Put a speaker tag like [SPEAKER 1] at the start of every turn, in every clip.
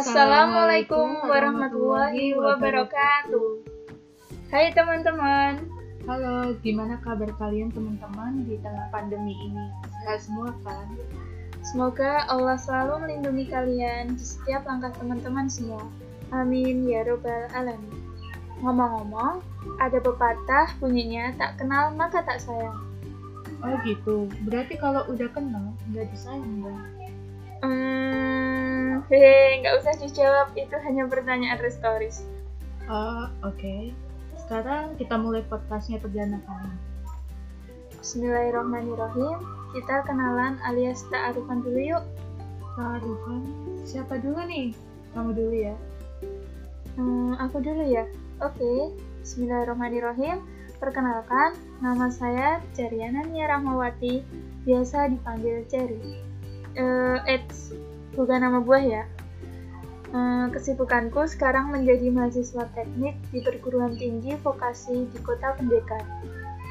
[SPEAKER 1] Assalamualaikum warahmatullahi wabarakatuh. Hai teman-teman.
[SPEAKER 2] Halo, gimana kabar kalian teman-teman di tengah pandemi ini? Sehat semua kan?
[SPEAKER 1] Semoga Allah selalu melindungi kalian di setiap langkah teman-teman semua. Amin ya robbal alamin. Ngomong-ngomong, ada pepatah bunyinya tak kenal maka tak sayang.
[SPEAKER 2] Oh gitu, berarti kalau udah kenal nggak disayang dong?
[SPEAKER 1] Hmm, hehe, nggak usah dijawab, itu hanya pertanyaan restoris.
[SPEAKER 2] Oh, oke. Sekarang kita mulai podcastnya perdana kali.
[SPEAKER 1] Bismillahirrahmanirrahim. Kita kenalan alias ta'arufan dulu yuk.
[SPEAKER 2] Ta'arufan? Siapa dulu nih? Kamu dulu ya.
[SPEAKER 1] Hmm, aku dulu ya. Oke. Bismillahirrahmanirrahim. Perkenalkan, nama saya Jariana Nia Rahmawati, biasa dipanggil Cherry uh, it's bukan nama buah ya. Uh, kesibukanku sekarang menjadi mahasiswa teknik di perguruan tinggi vokasi di kota Pendekar.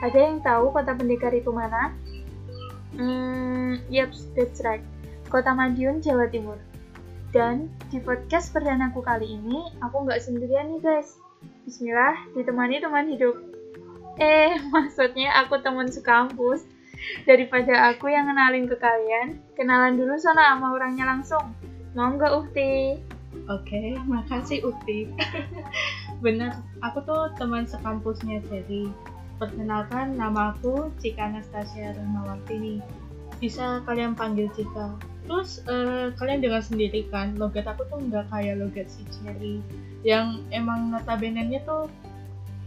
[SPEAKER 1] Ada yang tahu kota Pendekar itu mana? Hmm, yep, that's right. Kota Madiun, Jawa Timur. Dan di podcast perdanaku kali ini, aku nggak sendirian nih guys. Bismillah, ditemani teman hidup. Eh, maksudnya aku teman sekampus Daripada aku yang kenalin ke kalian, kenalan dulu sana sama orangnya langsung. Mau nggak Ukti?
[SPEAKER 2] Oke, makasih Ukti. Bener, aku tuh teman sekampusnya jadi. Perkenalkan, nama aku Cika Anastasia Rahmawati. Bisa kalian panggil Cika. Terus uh, kalian dengar sendiri kan, logat aku tuh nggak kayak logat si Cherry. Yang emang notabene-nya tuh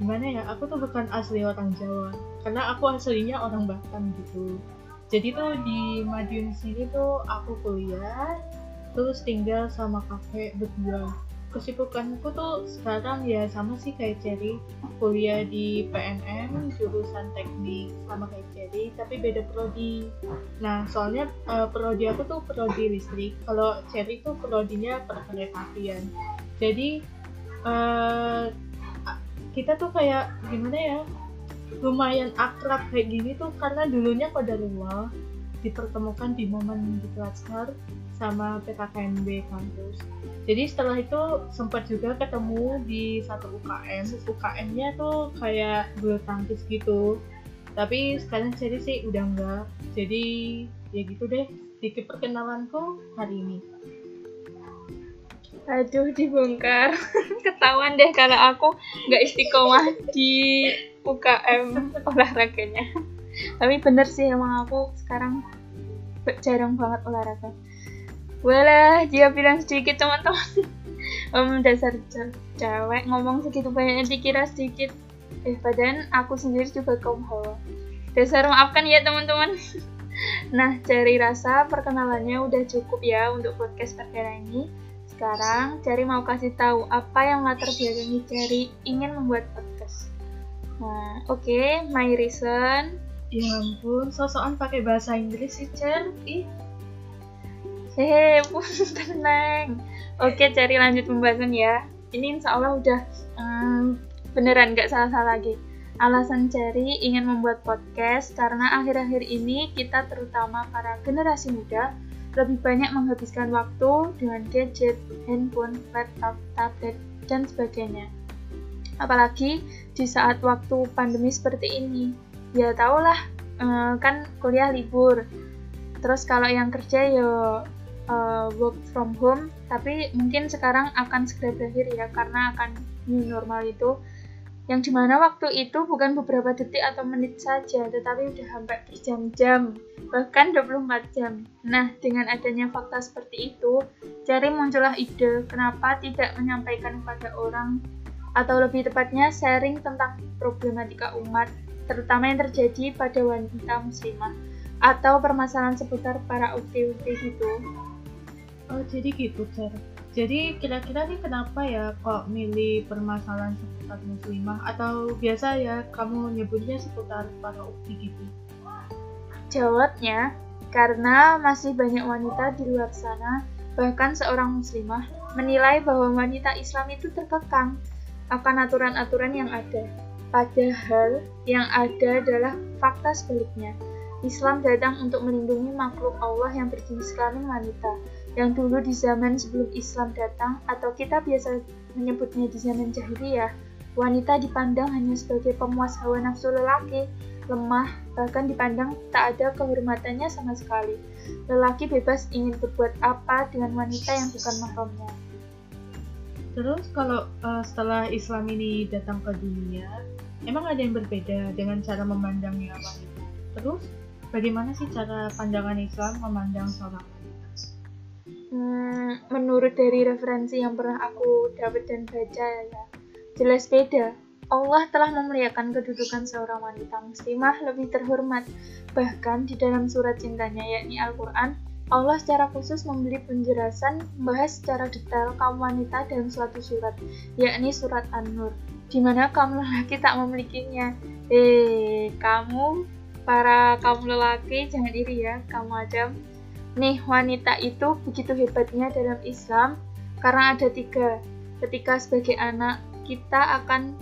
[SPEAKER 2] gimana ya aku tuh bukan asli orang Jawa. Karena aku aslinya orang Batam gitu. Jadi tuh di Madiun sini tuh aku kuliah terus tinggal sama kakek berdua. Kesibukanku tuh sekarang ya sama sih kayak Cherry. Kuliah di PNM jurusan teknik sama kayak Cherry tapi beda prodi. Nah soalnya uh, prodi aku tuh prodi listrik. Kalau Cherry tuh prodinya perkeretaapian jadi uh, kita tuh kayak gimana ya lumayan akrab kayak gini tuh karena dulunya kodarullah dipertemukan di momen di Klaskar sama PKKMB kampus. Jadi setelah itu sempat juga ketemu di satu UKM. UKM-nya tuh kayak bulu tangkis gitu. Tapi sekarang jadi sih udah enggak. Jadi ya gitu deh sedikit perkenalanku hari ini.
[SPEAKER 1] Aduh dibongkar. Ketahuan deh kalau aku nggak istiqomah di UKM olahraganya. Tapi bener sih emang aku sekarang jarang banget olahraga. Walah dia bilang sedikit teman-teman. Um, Dasar cewek ngomong segitu banyaknya dikira sedikit. Eh badan aku sendiri juga kaum hawa. Dasar maafkan ya teman-teman. Nah, cari rasa perkenalannya udah cukup ya untuk podcast perdana ini. Sekarang, Cari mau kasih tahu apa yang latar belakangi Cari ingin membuat podcast. Nah, oke, okay, my reason.
[SPEAKER 2] Ya ampun, sosokan pakai bahasa Inggris sih, Cer. Ih.
[SPEAKER 1] Hehe, pun tenang. Oke, Cari lanjut pembahasan ya. Ini insya Allah udah um, beneran gak salah-salah lagi. Alasan Cari ingin membuat podcast karena akhir-akhir ini kita terutama para generasi muda lebih banyak menghabiskan waktu dengan gadget, handphone, laptop, tablet, dan sebagainya. Apalagi di saat waktu pandemi seperti ini. Ya tahulah, eh, kan kuliah libur. Terus kalau yang kerja ya uh, work from home, tapi mungkin sekarang akan segera berakhir ya karena akan new normal itu yang di mana waktu itu bukan beberapa detik atau menit saja, tetapi udah sampai berjam-jam, bahkan 24 jam. Nah, dengan adanya fakta seperti itu, cari muncullah ide kenapa tidak menyampaikan kepada orang, atau lebih tepatnya sharing tentang problematika umat, terutama yang terjadi pada wanita muslimah, atau permasalahan seputar para ukti-ukti gitu.
[SPEAKER 2] Oh, jadi gitu, Cer. Jadi kira-kira nih kenapa ya kok milih permasalahan seputar muslimah atau biasa ya kamu nyebutnya seputar para ukti gitu?
[SPEAKER 1] Jawabnya, karena masih banyak wanita di luar sana, bahkan seorang muslimah, menilai bahwa wanita Islam itu terkekang akan aturan-aturan yang ada. Padahal yang ada adalah fakta sebaliknya. Islam datang untuk melindungi makhluk Allah yang berjenis kelamin wanita yang dulu di zaman sebelum Islam datang atau kita biasa menyebutnya di zaman jahiliyah, wanita dipandang hanya sebagai pemuas hawa nafsu lelaki, lemah, bahkan dipandang tak ada kehormatannya sama sekali. Lelaki bebas ingin berbuat apa dengan wanita yang bukan mahramnya.
[SPEAKER 2] Terus kalau uh, setelah Islam ini datang ke dunia, emang ada yang berbeda dengan cara memandangnya wanita? Terus bagaimana sih cara pandangan Islam memandang seorang
[SPEAKER 1] Hmm, menurut dari referensi yang pernah aku dapat dan baca ya, jelas beda. Allah telah memuliakan kedudukan seorang wanita muslimah lebih terhormat. Bahkan di dalam surat cintanya yakni Al-Quran, Allah secara khusus memberi penjelasan membahas secara detail kaum wanita dalam suatu surat, yakni surat An-Nur, di mana kaum lelaki tak memilikinya. Eh, kamu, para kaum lelaki, jangan iri ya, kamu Adam Nih, wanita itu begitu hebatnya dalam Islam karena ada tiga. Ketika sebagai anak, kita akan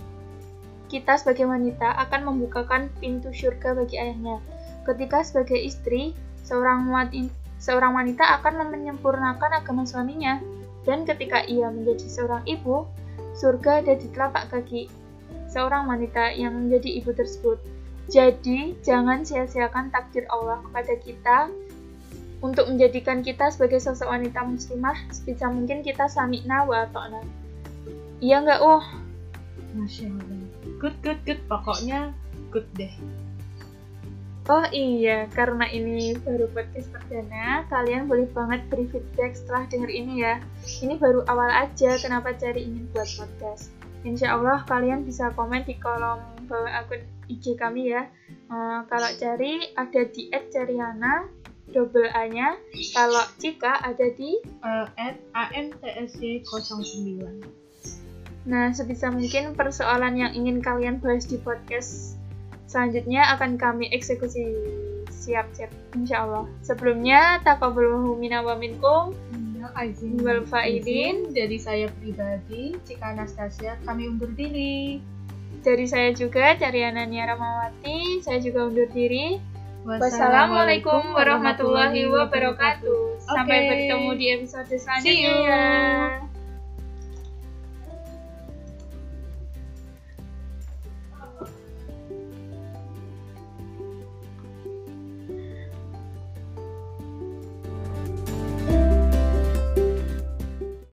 [SPEAKER 1] kita sebagai wanita akan membukakan pintu surga bagi ayahnya. Ketika sebagai istri, seorang wanita, seorang wanita akan menyempurnakan agama suaminya. Dan ketika ia menjadi seorang ibu, surga ada di telapak kaki seorang wanita yang menjadi ibu tersebut. Jadi, jangan sia-siakan takdir Allah kepada kita untuk menjadikan kita sebagai sosok wanita muslimah sebisa mungkin kita sami nawa atau iya nggak oh
[SPEAKER 2] masya allah good good good pokoknya good deh
[SPEAKER 1] Oh iya, karena ini baru podcast perdana, kalian boleh banget beri feedback setelah denger ini ya. Ini baru awal aja, kenapa cari ingin buat podcast. Insya Allah kalian bisa komen di kolom bawah akun IG kami ya. Uh, kalau cari ada di @cariana double A-nya. Kalau Cika ada di
[SPEAKER 2] uh, at amtsc 09.
[SPEAKER 1] Nah, sebisa mungkin persoalan yang ingin kalian bahas di podcast selanjutnya akan kami eksekusi siap-siap insya Allah. Sebelumnya, takabul mina wa minkum
[SPEAKER 2] wal faidin dari saya pribadi, Cika Anastasia, kami undur diri.
[SPEAKER 1] Dari saya juga, Cariana Niara Mawati, saya juga undur diri. Wassalamualaikum warahmatullahi wabarakatuh. Sampai bertemu di episode selanjutnya.